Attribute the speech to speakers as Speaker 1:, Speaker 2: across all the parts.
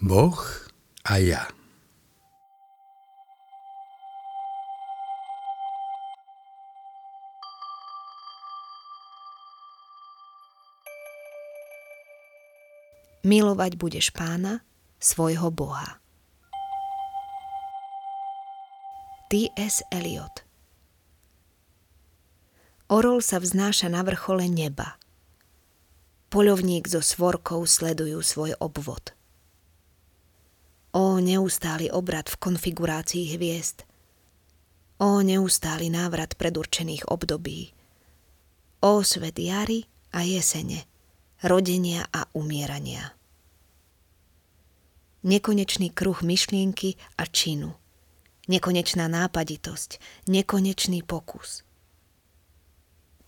Speaker 1: Boh a ja.
Speaker 2: Milovať budeš pána, svojho Boha. T.S. Eliot Orol sa vznáša na vrchole neba. Poľovník so svorkou sledujú svoj obvod. O neustály obrad v konfigurácii hviezd. O neustály návrat predurčených období. O svet jary a jesene rodenia a umierania. Nekonečný kruh myšlienky a činu, nekonečná nápaditosť, nekonečný pokus.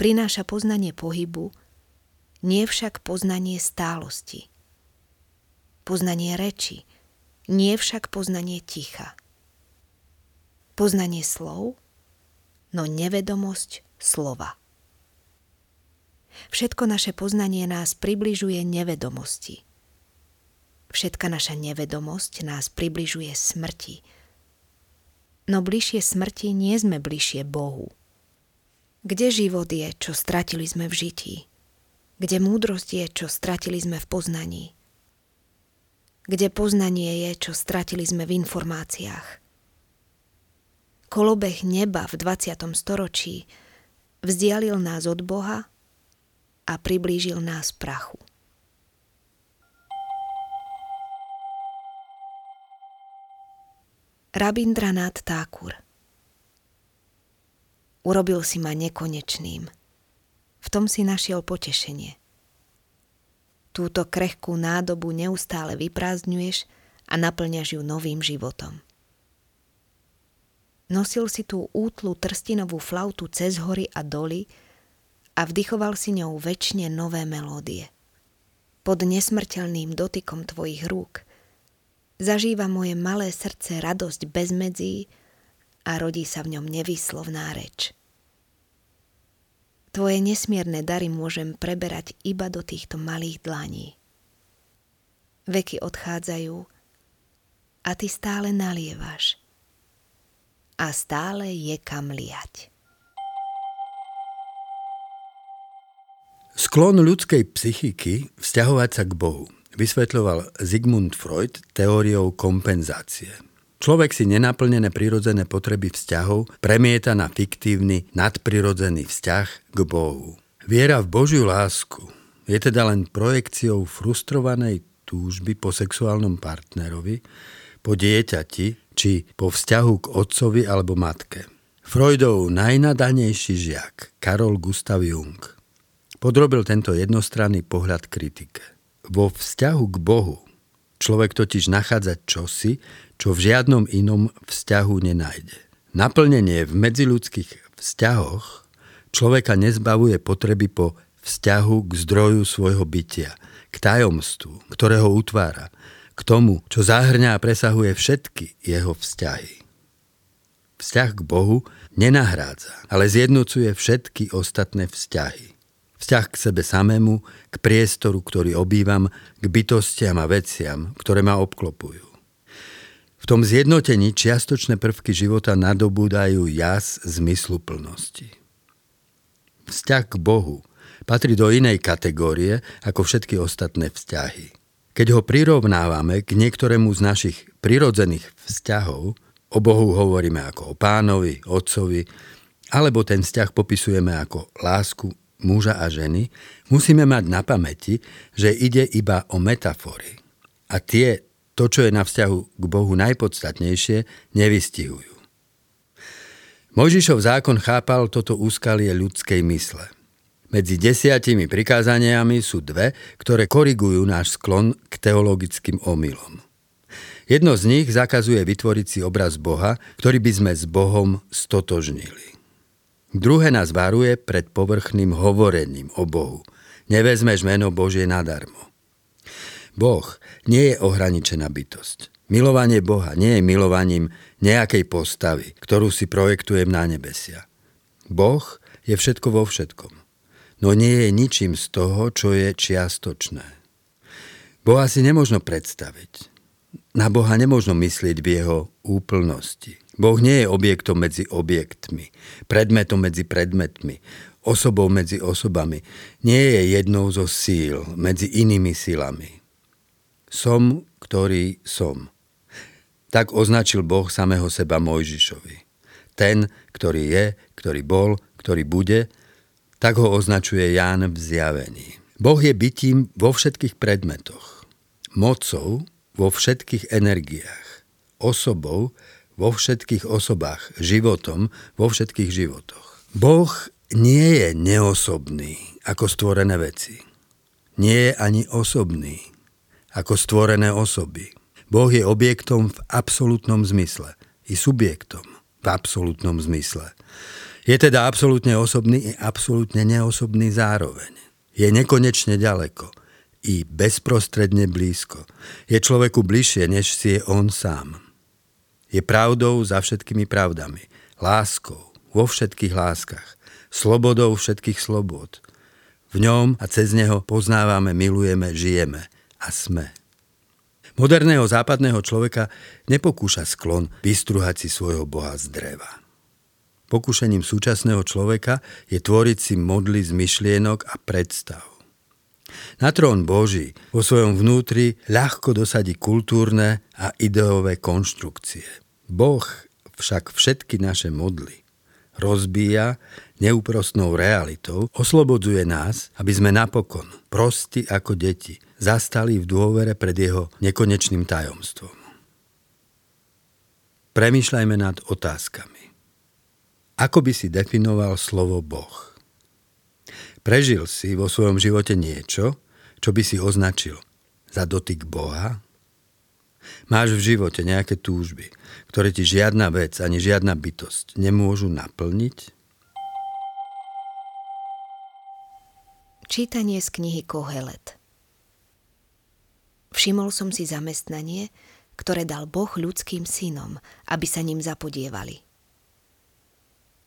Speaker 2: Prináša poznanie pohybu, nie však poznanie stálosti. Poznanie reči, nie však poznanie ticha. Poznanie slov, no nevedomosť slova. Všetko naše poznanie nás približuje nevedomosti. Všetka naša nevedomosť nás približuje smrti. No bližšie smrti nie sme bližšie Bohu. Kde život je, čo stratili sme v žití? Kde múdrosť je, čo stratili sme v poznaní? Kde poznanie je, čo stratili sme v informáciách? Kolobeh neba v 20. storočí vzdialil nás od Boha a priblížil nás prachu. Rabindranath Thakur Urobil si ma nekonečným. V tom si našiel potešenie. Túto krehkú nádobu neustále vyprázdňuješ a naplňaš ju novým životom. Nosil si tú útlu trstinovú flautu cez hory a doly, a vdychoval si ňou väčšine nové melódie. Pod nesmrteľným dotykom tvojich rúk zažíva moje malé srdce radosť bez medzí a rodí sa v ňom nevýslovná reč. Tvoje nesmierne dary môžem preberať iba do týchto malých dlaní. Veky odchádzajú a ty stále nalievaš. A stále je kam liať.
Speaker 1: Sklon ľudskej psychiky vzťahovať sa k Bohu vysvetľoval Sigmund Freud teóriou kompenzácie. Človek si nenaplnené prirodzené potreby vzťahov premieta na fiktívny, nadprirodzený vzťah k Bohu. Viera v Božiu lásku je teda len projekciou frustrovanej túžby po sexuálnom partnerovi, po dieťati či po vzťahu k otcovi alebo matke. Freudov najnadanejší žiak Karol Gustav Jung podrobil tento jednostranný pohľad kritike. Vo vzťahu k Bohu človek totiž nachádza čosi, čo v žiadnom inom vzťahu nenájde. Naplnenie v medziludských vzťahoch človeka nezbavuje potreby po vzťahu k zdroju svojho bytia, k tajomstvu, ktoré ho utvára, k tomu, čo zahrňa a presahuje všetky jeho vzťahy. Vzťah k Bohu nenahrádza, ale zjednocuje všetky ostatné vzťahy vzťah k sebe samému, k priestoru, ktorý obývam, k bytostiam a veciam, ktoré ma obklopujú. V tom zjednotení čiastočné prvky života nadobúdajú jas zmysluplnosti. Vzťah k Bohu patrí do inej kategórie ako všetky ostatné vzťahy. Keď ho prirovnávame k niektorému z našich prirodzených vzťahov, o Bohu hovoríme ako o pánovi, otcovi, alebo ten vzťah popisujeme ako lásku muža a ženy, musíme mať na pamäti, že ide iba o metafory. A tie, to, čo je na vzťahu k Bohu najpodstatnejšie, nevystihujú. Mojžišov zákon chápal toto úskalie ľudskej mysle. Medzi desiatimi prikázaniami sú dve, ktoré korigujú náš sklon k teologickým omylom. Jedno z nich zakazuje vytvoriť si obraz Boha, ktorý by sme s Bohom stotožnili. Druhé nás varuje pred povrchným hovorením o Bohu. Nevezmeš meno Božie nadarmo. Boh nie je ohraničená bytosť. Milovanie Boha nie je milovaním nejakej postavy, ktorú si projektujem na nebesia. Boh je všetko vo všetkom, no nie je ničím z toho, čo je čiastočné. Boha si nemožno predstaviť. na Boha nemôžno myslieť v jeho úplnosti. Boh nie je objektom medzi objektmi, predmetom medzi predmetmi, osobou medzi osobami. Nie je jednou zo síl medzi inými silami. Som, ktorý som. Tak označil Boh samého seba Mojžišovi. Ten, ktorý je, ktorý bol, ktorý bude, tak ho označuje Ján v zjavení. Boh je bytím vo všetkých predmetoch, mocou vo všetkých energiách, osobou vo všetkých osobách, životom vo všetkých životoch. Boh nie je neosobný ako stvorené veci. Nie je ani osobný ako stvorené osoby. Boh je objektom v absolútnom zmysle i subjektom v absolútnom zmysle. Je teda absolútne osobný i absolútne neosobný zároveň. Je nekonečne ďaleko i bezprostredne blízko. Je človeku bližšie, než si je on sám. Je pravdou za všetkými pravdami, láskou vo všetkých láskach, slobodou všetkých slobod. V ňom a cez neho poznávame, milujeme, žijeme a sme. Moderného západného človeka nepokúša sklon vystruhať si svojho Boha z dreva. Pokúšením súčasného človeka je tvoriť si modly z myšlienok a predstav. Na trón Boží vo svojom vnútri ľahko dosadí kultúrne a ideové konštrukcie. Boh však všetky naše modly rozbíja neúprostnou realitou, oslobodzuje nás, aby sme napokon, prosti ako deti, zastali v dôvere pred jeho nekonečným tajomstvom. Premýšľajme nad otázkami. Ako by si definoval slovo Boh? Prežil si vo svojom živote niečo, čo by si označil za dotyk Boha? Máš v živote nejaké túžby, ktoré ti žiadna vec ani žiadna bytosť nemôžu naplniť?
Speaker 2: Čítanie z knihy Kohelet Všimol som si zamestnanie, ktoré dal Boh ľudským synom, aby sa ním zapodievali.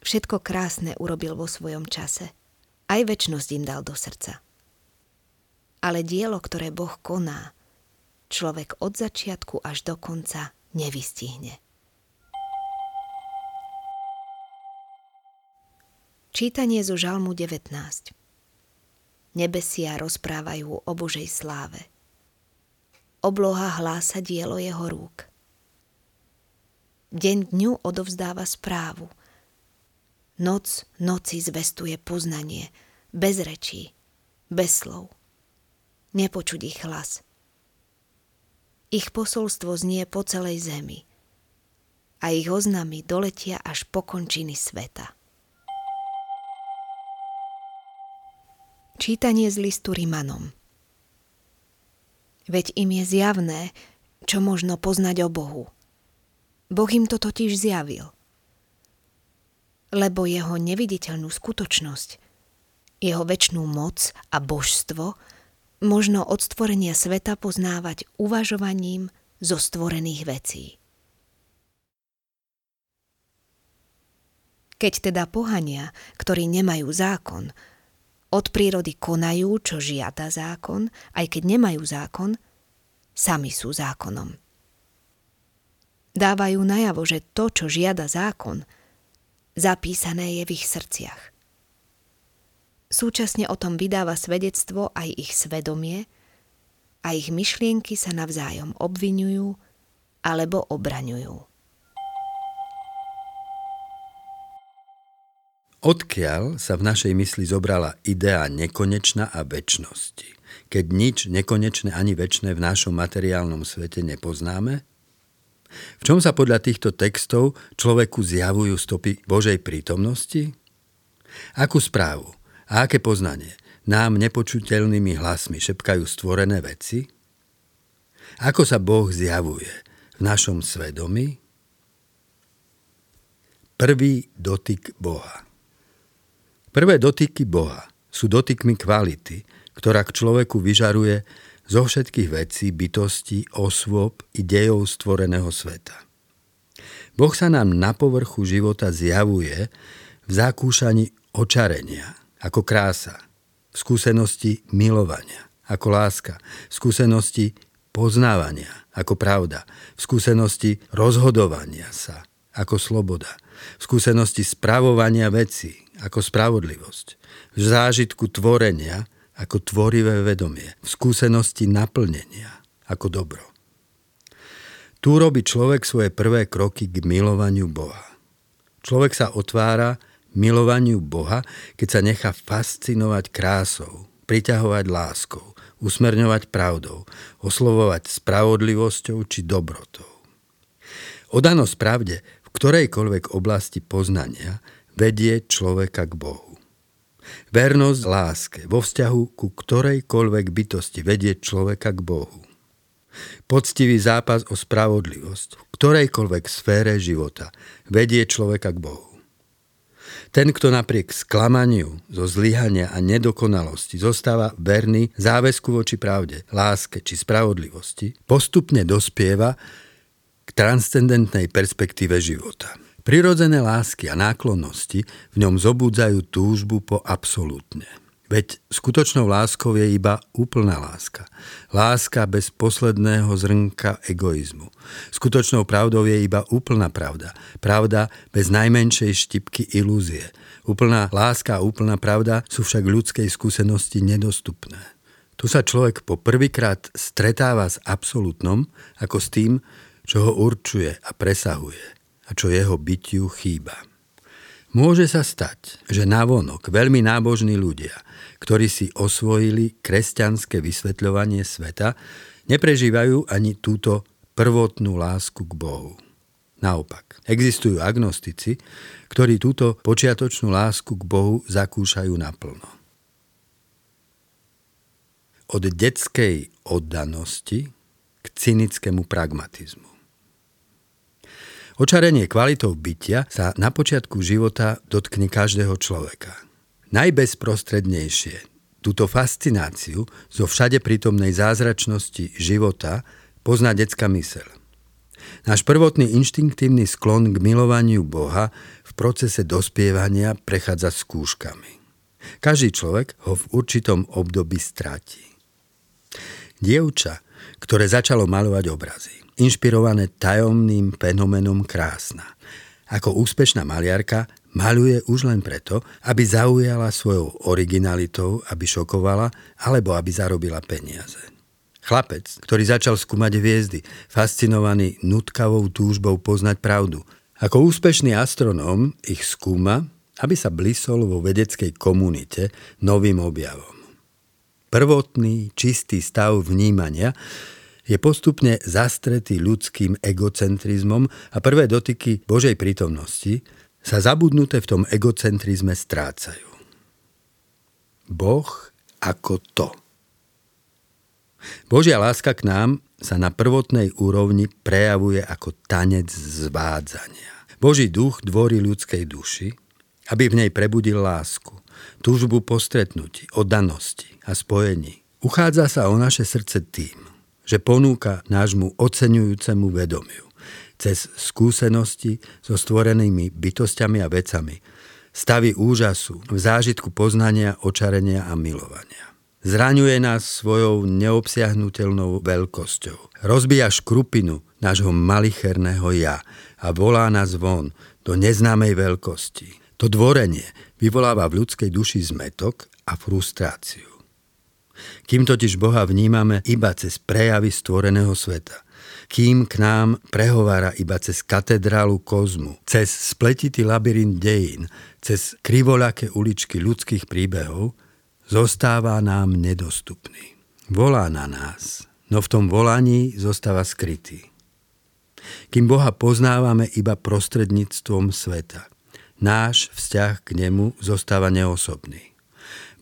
Speaker 2: Všetko krásne urobil vo svojom čase. Aj väčnosť im dal do srdca. Ale dielo, ktoré Boh koná, človek od začiatku až do konca nevystihne. Čítanie zo Žalmu 19 Nebesia rozprávajú o Božej sláve – obloha hlása dielo jeho rúk. Deň dňu odovzdáva správu. Noc noci zvestuje poznanie, bez rečí, bez slov. Nepočuť ich hlas. Ich posolstvo znie po celej zemi a ich oznamy doletia až po končiny sveta. Čítanie z listu Rimanom Veď im je zjavné, čo možno poznať o Bohu. Boh im to totiž zjavil. Lebo jeho neviditeľnú skutočnosť, jeho väčšnú moc a božstvo možno od stvorenia sveta poznávať uvažovaním zo stvorených vecí. Keď teda pohania, ktorí nemajú zákon, od prírody konajú, čo žiada zákon, aj keď nemajú zákon, sami sú zákonom. Dávajú najavo, že to, čo žiada zákon, zapísané je v ich srdciach. Súčasne o tom vydáva svedectvo aj ich svedomie a ich myšlienky sa navzájom obvinujú alebo obraňujú.
Speaker 1: Odkiaľ sa v našej mysli zobrala idea nekonečná a väčšnosti, keď nič nekonečné ani väčšné v našom materiálnom svete nepoznáme? V čom sa podľa týchto textov človeku zjavujú stopy Božej prítomnosti? Akú správu a aké poznanie nám nepočuteľnými hlasmi šepkajú stvorené veci? Ako sa Boh zjavuje v našom svedomí? Prvý dotyk Boha. Prvé dotyky Boha sú dotykmi kvality, ktorá k človeku vyžaruje zo všetkých vecí, bytostí, osôb i dejov stvoreného sveta. Boh sa nám na povrchu života zjavuje v zakúšaní očarenia, ako krása, v skúsenosti milovania, ako láska, v skúsenosti poznávania ako pravda, v skúsenosti rozhodovania sa ako sloboda, v skúsenosti spravovania veci ako spravodlivosť, v zážitku tvorenia ako tvorivé vedomie, v skúsenosti naplnenia ako dobro. Tu robí človek svoje prvé kroky k milovaniu Boha. Človek sa otvára milovaniu Boha, keď sa nechá fascinovať krásou, priťahovať láskou, usmerňovať pravdou, oslovovať spravodlivosťou či dobrotou. Odanosť pravde v ktorejkoľvek oblasti poznania vedie človeka k Bohu. Vernosť láske vo vzťahu ku ktorejkoľvek bytosti vedie človeka k Bohu. Poctivý zápas o spravodlivosť v ktorejkoľvek sfére života vedie človeka k Bohu. Ten, kto napriek sklamaniu zo zlyhania a nedokonalosti zostáva verný záväzku voči pravde, láske či spravodlivosti, postupne dospieva k transcendentnej perspektíve života. Prirodzené lásky a náklonnosti v ňom zobúdzajú túžbu po absolútne. Veď skutočnou láskou je iba úplná láska. Láska bez posledného zrnka egoizmu. Skutočnou pravdou je iba úplná pravda. Pravda bez najmenšej štipky ilúzie. Úplná láska a úplná pravda sú však ľudskej skúsenosti nedostupné. Tu sa človek po prvýkrát stretáva s absolútnom ako s tým, čo ho určuje a presahuje a čo jeho bytiu chýba. Môže sa stať, že navonok veľmi nábožní ľudia, ktorí si osvojili kresťanské vysvetľovanie sveta, neprežívajú ani túto prvotnú lásku k Bohu. Naopak, existujú agnostici, ktorí túto počiatočnú lásku k Bohu zakúšajú naplno. Od detskej oddanosti k cynickému pragmatizmu. Očarenie kvalitou bytia sa na počiatku života dotkne každého človeka. Najbezprostrednejšie túto fascináciu zo všade prítomnej zázračnosti života pozná detská myseľ. Náš prvotný inštinktívny sklon k milovaniu Boha v procese dospievania prechádza skúškami. Každý človek ho v určitom období stratí. Dievča, ktoré začalo malovať obrazy inšpirované tajomným fenomenom krásna. Ako úspešná maliarka maluje už len preto, aby zaujala svojou originalitou, aby šokovala alebo aby zarobila peniaze. Chlapec, ktorý začal skúmať hviezdy, fascinovaný nutkavou túžbou poznať pravdu. Ako úspešný astronóm ich skúma, aby sa blisol vo vedeckej komunite novým objavom. Prvotný, čistý stav vnímania je postupne zastretý ľudským egocentrizmom a prvé dotyky Božej prítomnosti sa zabudnuté v tom egocentrizme strácajú. Boh ako to. Božia láska k nám sa na prvotnej úrovni prejavuje ako tanec zvádzania. Boží duch dvorí ľudskej duši, aby v nej prebudil lásku, túžbu po oddanosti a spojení. Uchádza sa o naše srdce tým, že ponúka nášmu oceňujúcemu vedomiu cez skúsenosti so stvorenými bytostiami a vecami, stavy úžasu, v zážitku poznania, očarenia a milovania. Zraňuje nás svojou neobsiahnutelnou veľkosťou. Rozbíja škrupinu nášho malicherného ja a volá nás von do neznámej veľkosti. To dvorenie vyvoláva v ľudskej duši zmetok a frustráciu. Kým totiž Boha vnímame iba cez prejavy stvoreného sveta, kým k nám prehovára iba cez katedrálu kozmu, cez spletitý labyrint dejín, cez krivoľaké uličky ľudských príbehov, zostáva nám nedostupný. Volá na nás, no v tom volaní zostáva skrytý. Kým Boha poznávame iba prostredníctvom sveta, náš vzťah k nemu zostáva neosobný.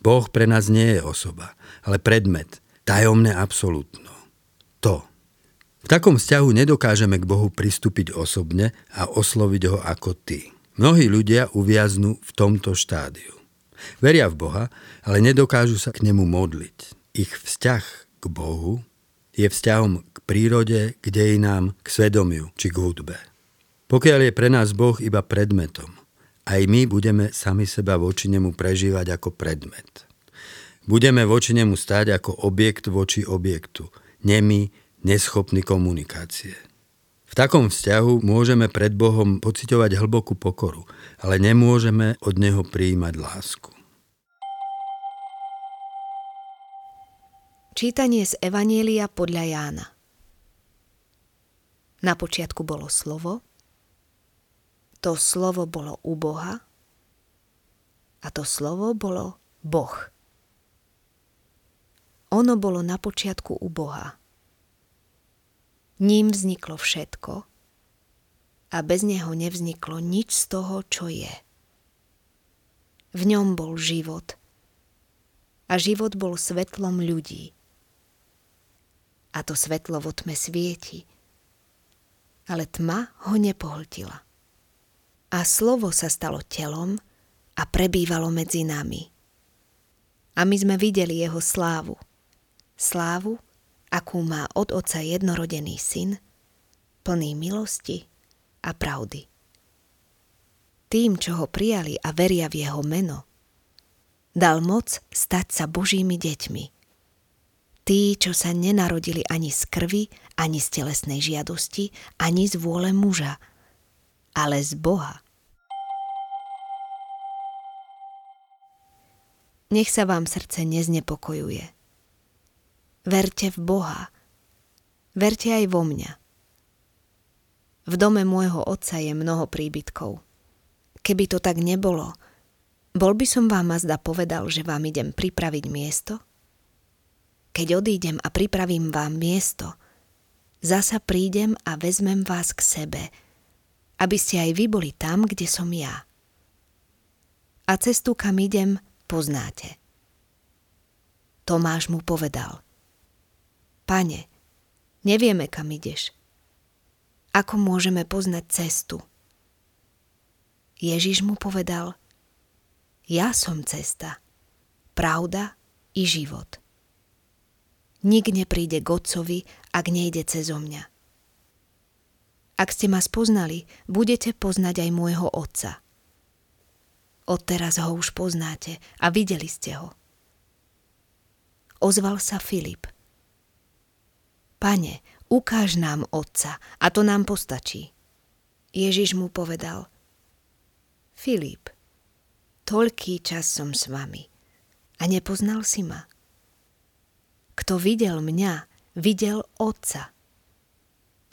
Speaker 1: Boh pre nás nie je osoba, ale predmet, tajomné absolútno. To. V takom vzťahu nedokážeme k Bohu pristúpiť osobne a osloviť ho ako ty. Mnohí ľudia uviaznú v tomto štádiu. Veria v Boha, ale nedokážu sa k nemu modliť. Ich vzťah k Bohu je vzťahom k prírode, k dejinám, k svedomiu či k hudbe. Pokiaľ je pre nás Boh iba predmetom, aj my budeme sami seba voči nemu prežívať ako predmet. Budeme voči nemu stáť ako objekt voči objektu, nemý, neschopní komunikácie. V takom vzťahu môžeme pred Bohom pociťovať hlbokú pokoru, ale nemôžeme od Neho prijímať lásku.
Speaker 2: Čítanie z Evanielia podľa Jána Na počiatku bolo slovo, to slovo bolo u Boha a to slovo bolo Boh. Ono bolo na počiatku u Boha. Ním vzniklo všetko a bez neho nevzniklo nič z toho, čo je. V ňom bol život a život bol svetlom ľudí a to svetlo vo tme svieti, ale tma ho nepohltila. A slovo sa stalo telom a prebývalo medzi nami. A my sme videli jeho slávu. Slávu, akú má od oca jednorodený syn, plný milosti a pravdy. Tým, čo ho prijali a veria v jeho meno, dal moc stať sa Božími deťmi – Tí, čo sa nenarodili ani z krvi, ani z telesnej žiadosti, ani z vôle muža, ale z Boha. Nech sa vám srdce neznepokojuje. Verte v Boha. Verte aj vo mňa. V dome môjho otca je mnoho príbytkov. Keby to tak nebolo, bol by som vám azda povedal, že vám idem pripraviť miesto? Keď odídem a pripravím vám miesto, zasa prídem a vezmem vás k sebe, aby ste aj vy boli tam, kde som ja. A cestu, kam idem, poznáte. Tomáš mu povedal. Pane, nevieme, kam ideš. Ako môžeme poznať cestu? Ježiš mu povedal, ja som cesta, pravda i život. Nik nepríde k Otcovi, ak nejde cez mňa. Ak ste ma spoznali, budete poznať aj môjho Otca. Odteraz ho už poznáte a videli ste ho. Ozval sa Filip. Pane, ukáž nám Otca a to nám postačí. Ježiš mu povedal. Filip, toľký čas som s vami a nepoznal si ma. Kto videl mňa, videl Otca.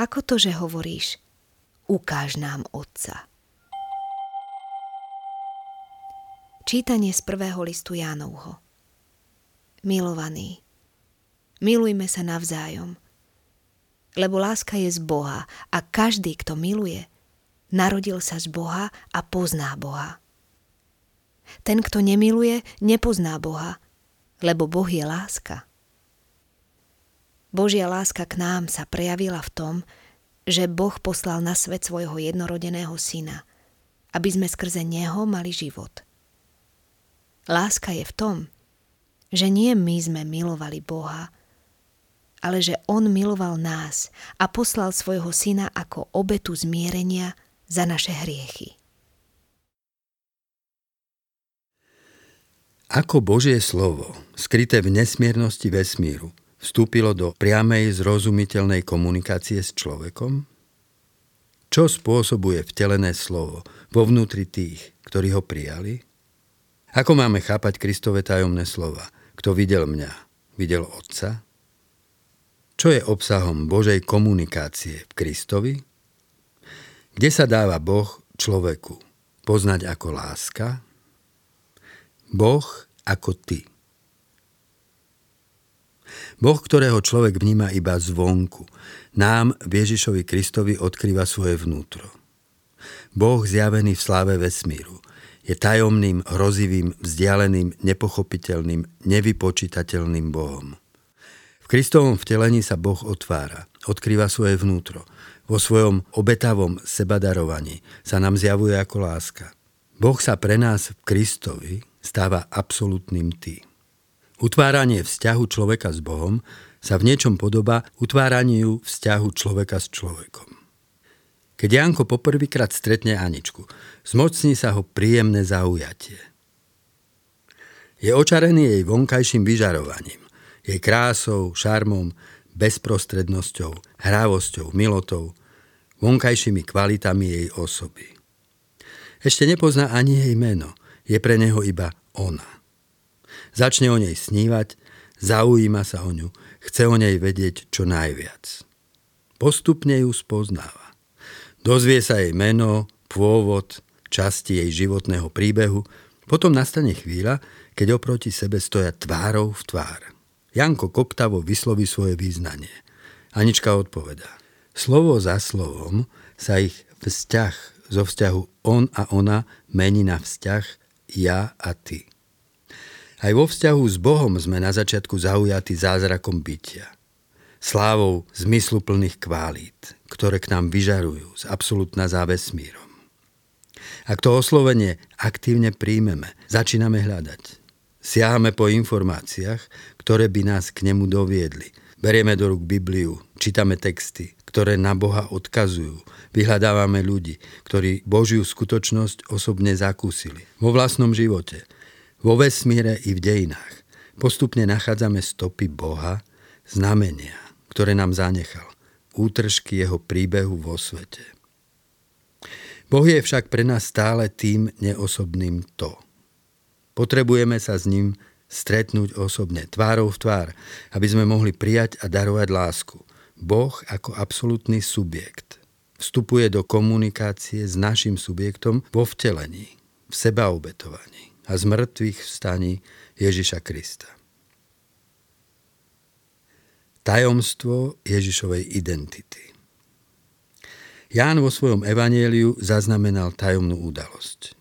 Speaker 2: Ako to, že hovoríš, ukáž nám Otca. Čítanie z prvého listu Jánovho Milovaní, milujme sa navzájom, lebo láska je z Boha a každý, kto miluje, narodil sa z Boha a pozná Boha. Ten, kto nemiluje, nepozná Boha, lebo Boh je láska. Božia láska k nám sa prejavila v tom, že Boh poslal na svet svojho jednorodeného syna, aby sme skrze neho mali život. Láska je v tom, že nie my sme milovali Boha, ale že On miloval nás a poslal svojho syna ako obetu zmierenia za naše hriechy.
Speaker 1: Ako Božie slovo, skryté v nesmiernosti vesmíru, vstúpilo do priamej zrozumiteľnej komunikácie s človekom? Čo spôsobuje vtelené slovo vo vnútri tých, ktorí ho prijali? Ako máme chápať Kristove tajomné slova? Kto videl mňa, videl Otca? Čo je obsahom Božej komunikácie v Kristovi? Kde sa dáva Boh človeku poznať ako láska? Boh ako ty. Boh, ktorého človek vníma iba zvonku, nám v Ježišovi Kristovi odkrýva svoje vnútro. Boh zjavený v sláve vesmíru je tajomným, hrozivým, vzdialeným, nepochopiteľným, nevypočítateľným Bohom. V Kristovom vtelení sa Boh otvára, odkrýva svoje vnútro. Vo svojom obetavom sebadarovaní sa nám zjavuje ako láska. Boh sa pre nás v Kristovi stáva absolútnym tým. Utváranie vzťahu človeka s Bohom sa v niečom podoba utváraniu vzťahu človeka s človekom. Keď Janko poprvýkrát stretne Aničku, zmocní sa ho príjemné zaujatie. Je očarený jej vonkajším vyžarovaním, jej krásou, šarmom, bezprostrednosťou, hrávosťou, milotou, vonkajšími kvalitami jej osoby. Ešte nepozná ani jej meno, je pre neho iba ona. Začne o nej snívať, zaujíma sa o ňu, chce o nej vedieť čo najviac. Postupne ju spoznáva. Dozvie sa jej meno, pôvod, časti jej životného príbehu, potom nastane chvíľa, keď oproti sebe stoja tvárou v tvár. Janko koptavo vysloví svoje význanie. Anička odpoveda. Slovo za slovom sa ich vzťah zo vzťahu on a ona mení na vzťah ja a ty. Aj vo vzťahu s Bohom sme na začiatku zaujatí zázrakom bytia. Slávou zmysluplných kválít, ktoré k nám vyžarujú z absolútna za vesmírom. Ak to oslovenie aktívne príjmeme, začíname hľadať. Siahame po informáciách, ktoré by nás k nemu doviedli. Berieme do rúk Bibliu, čítame texty, ktoré na Boha odkazujú, Vyhľadávame ľudí, ktorí Božiu skutočnosť osobne zakúsili. Vo vlastnom živote, vo vesmíre i v dejinách. Postupne nachádzame stopy Boha, znamenia, ktoré nám zanechal, útržky jeho príbehu vo svete. Boh je však pre nás stále tým neosobným to. Potrebujeme sa s ním stretnúť osobne, tvárou v tvár, aby sme mohli prijať a darovať lásku. Boh ako absolútny subjekt vstupuje do komunikácie s našim subjektom vo vtelení, v sebaobetovaní a z mŕtvych vstaní Ježiša Krista. Tajomstvo Ježišovej identity Ján vo svojom evanieliu zaznamenal tajomnú udalosť.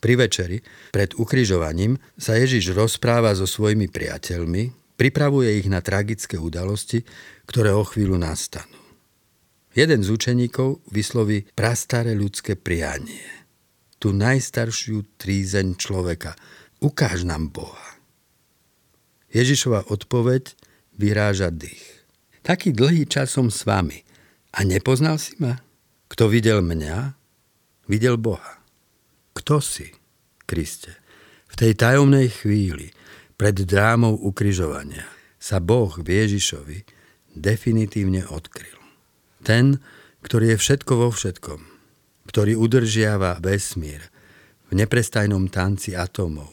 Speaker 1: Pri večeri, pred ukrižovaním, sa Ježiš rozpráva so svojimi priateľmi, pripravuje ich na tragické udalosti, ktoré o chvíľu nastanú. Jeden z učeníkov vysloví prastaré ľudské prianie. Tu najstaršiu trízeň človeka. Ukáž nám Boha. Ježišova odpoveď vyráža dých. Taký dlhý čas som s vami. A nepoznal si ma? Kto videl mňa, videl Boha. Kto si, Kriste? V tej tajomnej chvíli, pred drámou ukryžovania, sa Boh v Ježišovi definitívne odkryl. Ten, ktorý je všetko vo všetkom, ktorý udržiava vesmír v neprestajnom tanci atómov.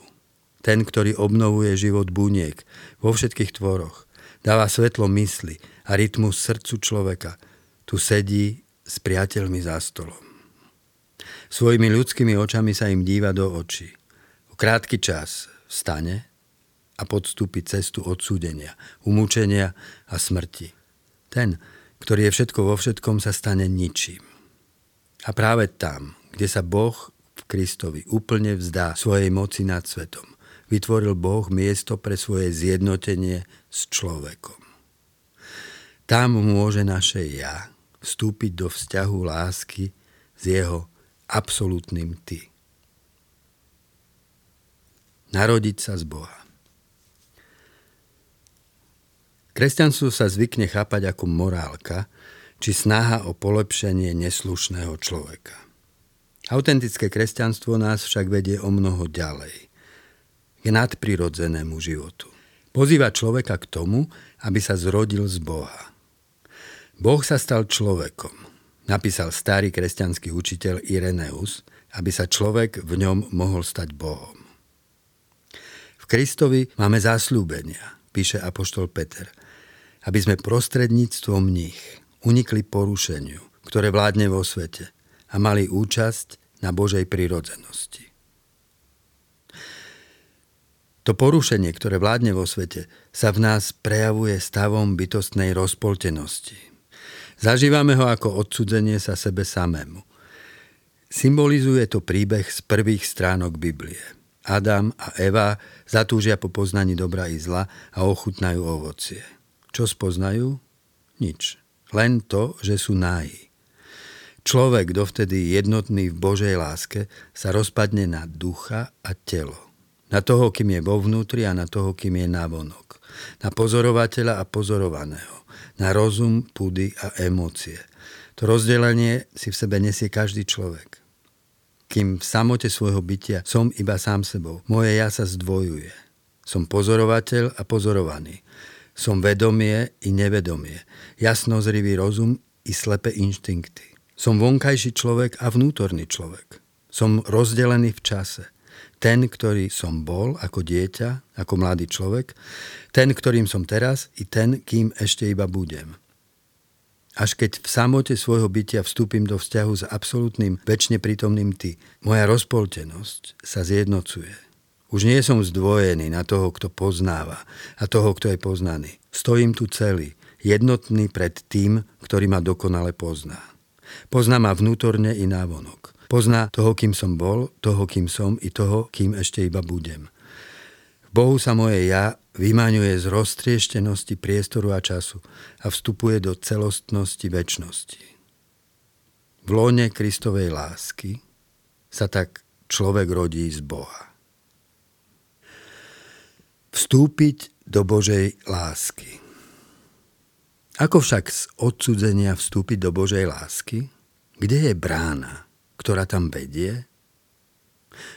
Speaker 1: Ten, ktorý obnovuje život buniek vo všetkých tvoroch, dáva svetlo mysli a rytmus srdcu človeka, tu sedí s priateľmi za stolom. Svojimi ľudskými očami sa im díva do očí. O krátky čas vstane a podstúpi cestu odsúdenia, umúčenia a smrti. Ten, ktorý je všetko vo všetkom, sa stane ničím. A práve tam, kde sa Boh v Kristovi úplne vzdá svojej moci nad svetom, vytvoril Boh miesto pre svoje zjednotenie s človekom. Tam môže naše ja vstúpiť do vzťahu lásky s jeho absolútnym ty. Narodiť sa z Boha. Kresťanstvo sa zvykne chápať ako morálka, či snaha o polepšenie neslušného človeka. Autentické kresťanstvo nás však vedie o mnoho ďalej. K nadprirodzenému životu. Pozýva človeka k tomu, aby sa zrodil z Boha. Boh sa stal človekom, napísal starý kresťanský učiteľ Ireneus, aby sa človek v ňom mohol stať Bohom. V Kristovi máme zasľúbenia, píše apoštol Peter – aby sme prostredníctvom nich unikli porušeniu, ktoré vládne vo svete a mali účasť na Božej prirodzenosti. To porušenie, ktoré vládne vo svete, sa v nás prejavuje stavom bytostnej rozpoltenosti. Zažívame ho ako odsudzenie sa sebe samému. Symbolizuje to príbeh z prvých stránok Biblie. Adam a Eva zatúžia po poznaní dobra i zla a ochutnajú ovocie. Čo spoznajú? Nič. Len to, že sú náji. Človek, dovtedy jednotný v Božej láske, sa rozpadne na ducha a telo. Na toho, kým je vo vnútri a na toho, kým je navonok. Na pozorovateľa a pozorovaného. Na rozum, pudy a emócie. To rozdelenie si v sebe nesie každý človek. Kým v samote svojho bytia som iba sám sebou, moje ja sa zdvojuje. Som pozorovateľ a pozorovaný. Som vedomie i nevedomie, jasnozrivý rozum i slepe inštinkty. Som vonkajší človek a vnútorný človek. Som rozdelený v čase. Ten, ktorý som bol ako dieťa, ako mladý človek, ten, ktorým som teraz i ten, kým ešte iba budem. Až keď v samote svojho bytia vstúpim do vzťahu s absolútnym, väčšine prítomným ty, moja rozpoltenosť sa zjednocuje. Už nie som zdvojený na toho, kto poznáva a toho, kto je poznaný. Stojím tu celý, jednotný pred tým, ktorý ma dokonale pozná. Pozná ma vnútorne i návonok. Pozná toho, kým som bol, toho, kým som i toho, kým ešte iba budem. Bohu sa moje ja vymaňuje z roztrieštenosti priestoru a času a vstupuje do celostnosti väčšnosti. V lone Kristovej lásky sa tak človek rodí z Boha. Vstúpiť do Božej lásky. Ako však z odsudzenia vstúpiť do Božej lásky? Kde je brána? ktorá tam vedie?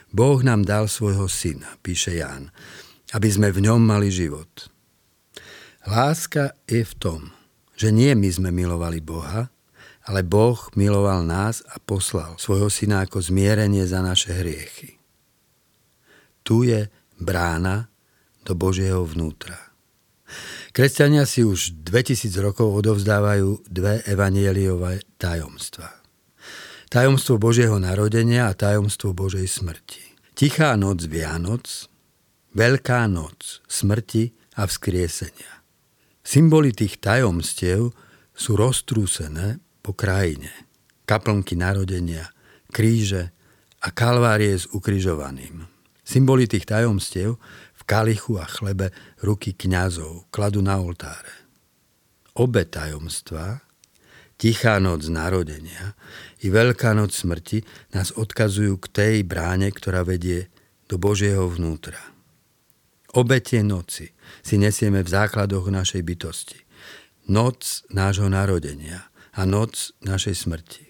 Speaker 1: Boh nám dal svojho syna, píše Ján, aby sme v ňom mali život. Láska je v tom, že nie my sme milovali Boha, ale Boh miloval nás a poslal svojho syna ako zmierenie za naše hriechy. Tu je brána do Božieho vnútra. Kresťania si už 2000 rokov odovzdávajú dve evanieliové tajomstva. Tajomstvo Božieho narodenia a tajomstvo Božej smrti. Tichá noc Vianoc, Veľká noc smrti a vzkriesenia. Symboly tých tajomstiev sú roztrúsené po krajine. Kaplnky narodenia, kríže a kalvárie s ukrižovaným. Symboly tých tajomstiev kalichu a chlebe ruky kňazov kladu na oltáre. Obe tajomstvá Tichá noc narodenia i Veľká noc smrti nás odkazujú k tej bráne, ktorá vedie do Božieho vnútra. Obe tie noci si nesieme v základoch našej bytosti. Noc nášho narodenia a noc našej smrti.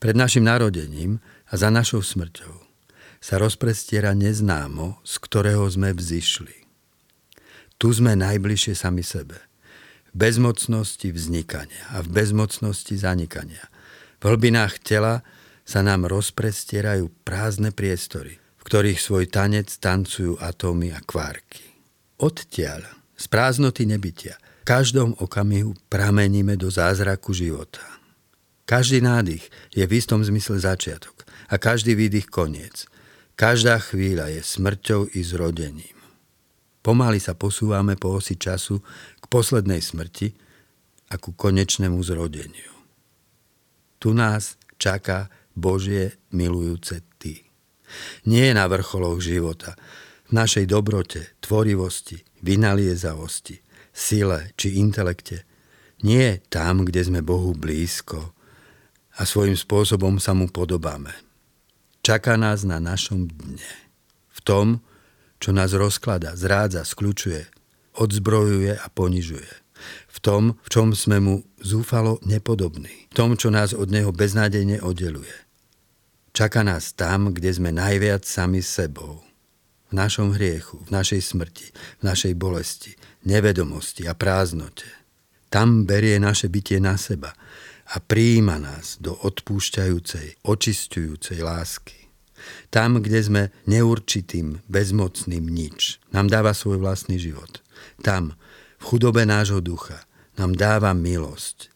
Speaker 1: Pred našim narodením a za našou smrťou sa rozprestiera neznámo, z ktorého sme vzýšli. Tu sme najbližšie sami sebe – bezmocnosti vznikania a v bezmocnosti zanikania. V hlbinách tela sa nám rozprestierajú prázdne priestory, v ktorých svoj tanec tancujú atómy a kvárky. Odtiaľ, z prázdnoty nebytia, v každom okamihu prameníme do zázraku života. Každý nádych je v istom zmysle začiatok a každý výdych koniec. Každá chvíľa je smrťou i zrodením. Pomaly sa posúvame po osi času poslednej smrti a ku konečnému zrodeniu. Tu nás čaká Božie milujúce Ty. Nie na vrcholoch života, v našej dobrote, tvorivosti, vynaliezavosti, sile či intelekte. Nie tam, kde sme Bohu blízko a svojím spôsobom sa mu podobáme. Čaká nás na našom dne. V tom, čo nás rozklada, zrádza, skľúčuje, odzbrojuje a ponižuje. V tom, v čom sme mu zúfalo nepodobní. V tom, čo nás od neho beznádejne oddeluje. Čaká nás tam, kde sme najviac sami sebou. V našom hriechu, v našej smrti, v našej bolesti, nevedomosti a prázdnote. Tam berie naše bytie na seba a prijíma nás do odpúšťajúcej, očistujúcej lásky. Tam, kde sme neurčitým, bezmocným nič, nám dáva svoj vlastný život. Tam, v chudobe nášho ducha, nám dáva milosť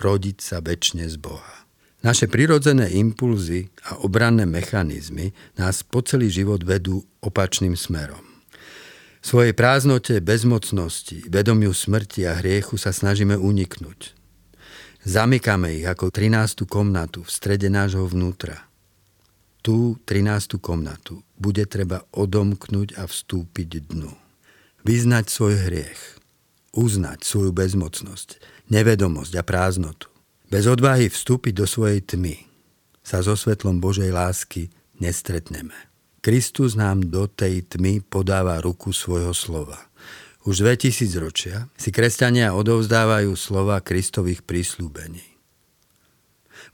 Speaker 1: rodiť sa väčšine z Boha. Naše prirodzené impulzy a obranné mechanizmy nás po celý život vedú opačným smerom. V svojej prázdnote, bezmocnosti, vedomiu smrti a hriechu sa snažíme uniknúť. Zamykáme ich ako 13. komnatu v strede nášho vnútra. Tú 13. komnatu bude treba odomknúť a vstúpiť dnu. Vyznať svoj hriech, uznať svoju bezmocnosť, nevedomosť a prázdnotu. Bez odvahy vstúpiť do svojej tmy sa so svetlom Božej lásky nestretneme. Kristus nám do tej tmy podáva ruku svojho slova. Už 2000 ročia si kresťania odovzdávajú slova Kristových prísľúbení.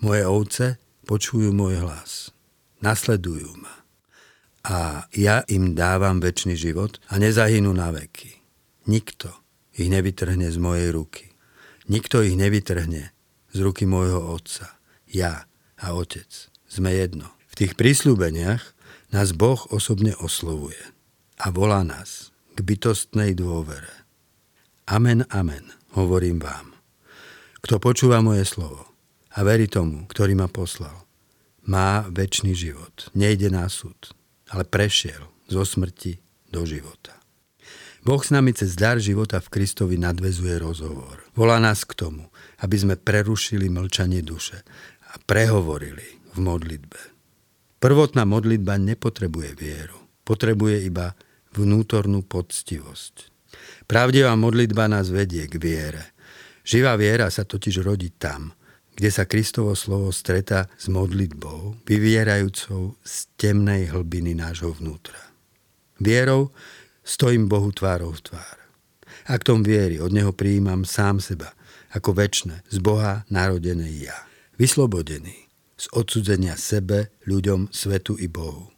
Speaker 1: Moje ovce počujú môj hlas. Nasledujú ma a ja im dávam väčší život a nezahynú na veky. Nikto ich nevytrhne z mojej ruky. Nikto ich nevytrhne z ruky môjho otca. Ja a otec sme jedno. V tých prísľubeniach nás Boh osobne oslovuje a volá nás k bytostnej dôvere. Amen, amen, hovorím vám. Kto počúva moje slovo a verí tomu, ktorý ma poslal, má väčší život. Nejde na súd, ale prešiel zo smrti do života. Boh s nami cez dar života v Kristovi nadvezuje rozhovor. Volá nás k tomu, aby sme prerušili mlčanie duše a prehovorili v modlitbe. Prvotná modlitba nepotrebuje vieru, potrebuje iba vnútornú poctivosť. Pravdivá modlitba nás vedie k viere. Živá viera sa totiž rodí tam, kde sa Kristovo slovo stretá s modlitbou, vyvierajúcou z temnej hlbiny nášho vnútra. Vierou stojím Bohu tvárou v tvár. Ak tom viery, od Neho prijímam sám seba, ako väčšie, z Boha narodené ja. Vyslobodený z odsudzenia sebe, ľuďom, svetu i Bohu.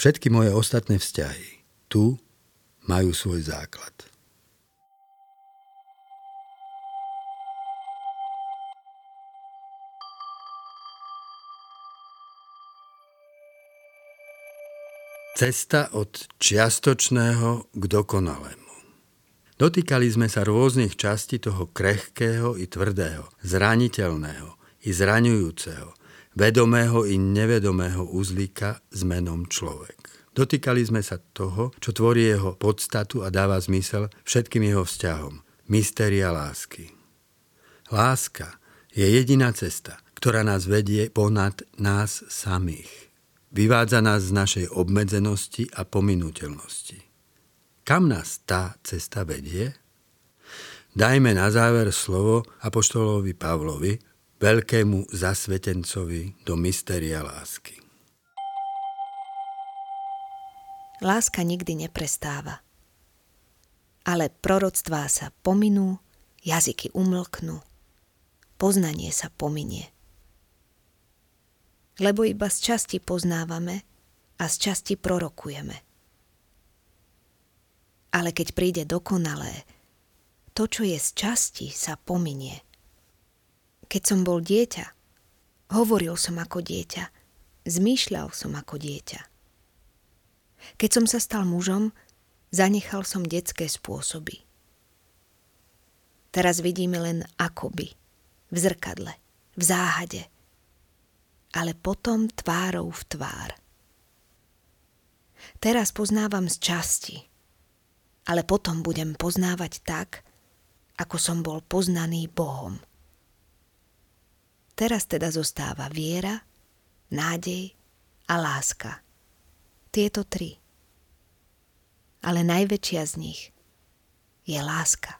Speaker 1: Všetky moje ostatné vzťahy tu majú svoj základ. Cesta od čiastočného k dokonalému. Dotýkali sme sa rôznych častí toho krehkého i tvrdého, zraniteľného i zraňujúceho, vedomého i nevedomého uzlíka s menom človek. Dotýkali sme sa toho, čo tvorí jeho podstatu a dáva zmysel všetkým jeho vzťahom. Mystéria lásky. Láska je jediná cesta, ktorá nás vedie ponad nás samých. Vyvádza nás z našej obmedzenosti a pominuteľnosti. Kam nás tá cesta vedie? Dajme na záver slovo apoštolovi Pavlovi, veľkému zasvetencovi do mystéria lásky.
Speaker 2: Láska nikdy neprestáva. Ale proroctvá sa pominú, jazyky umlknú, poznanie sa pominie lebo iba z časti poznávame a z časti prorokujeme. Ale keď príde dokonalé, to, čo je z časti, sa pominie. Keď som bol dieťa, hovoril som ako dieťa, zmýšľal som ako dieťa. Keď som sa stal mužom, zanechal som detské spôsoby. Teraz vidíme len akoby, v zrkadle, v záhade – ale potom tvárou v tvár. Teraz poznávam z časti, ale potom budem poznávať tak, ako som bol poznaný Bohom. Teraz teda zostáva viera, nádej a láska. Tieto tri. Ale najväčšia z nich je láska.